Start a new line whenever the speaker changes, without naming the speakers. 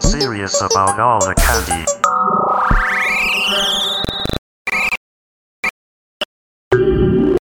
Serious about all the candy.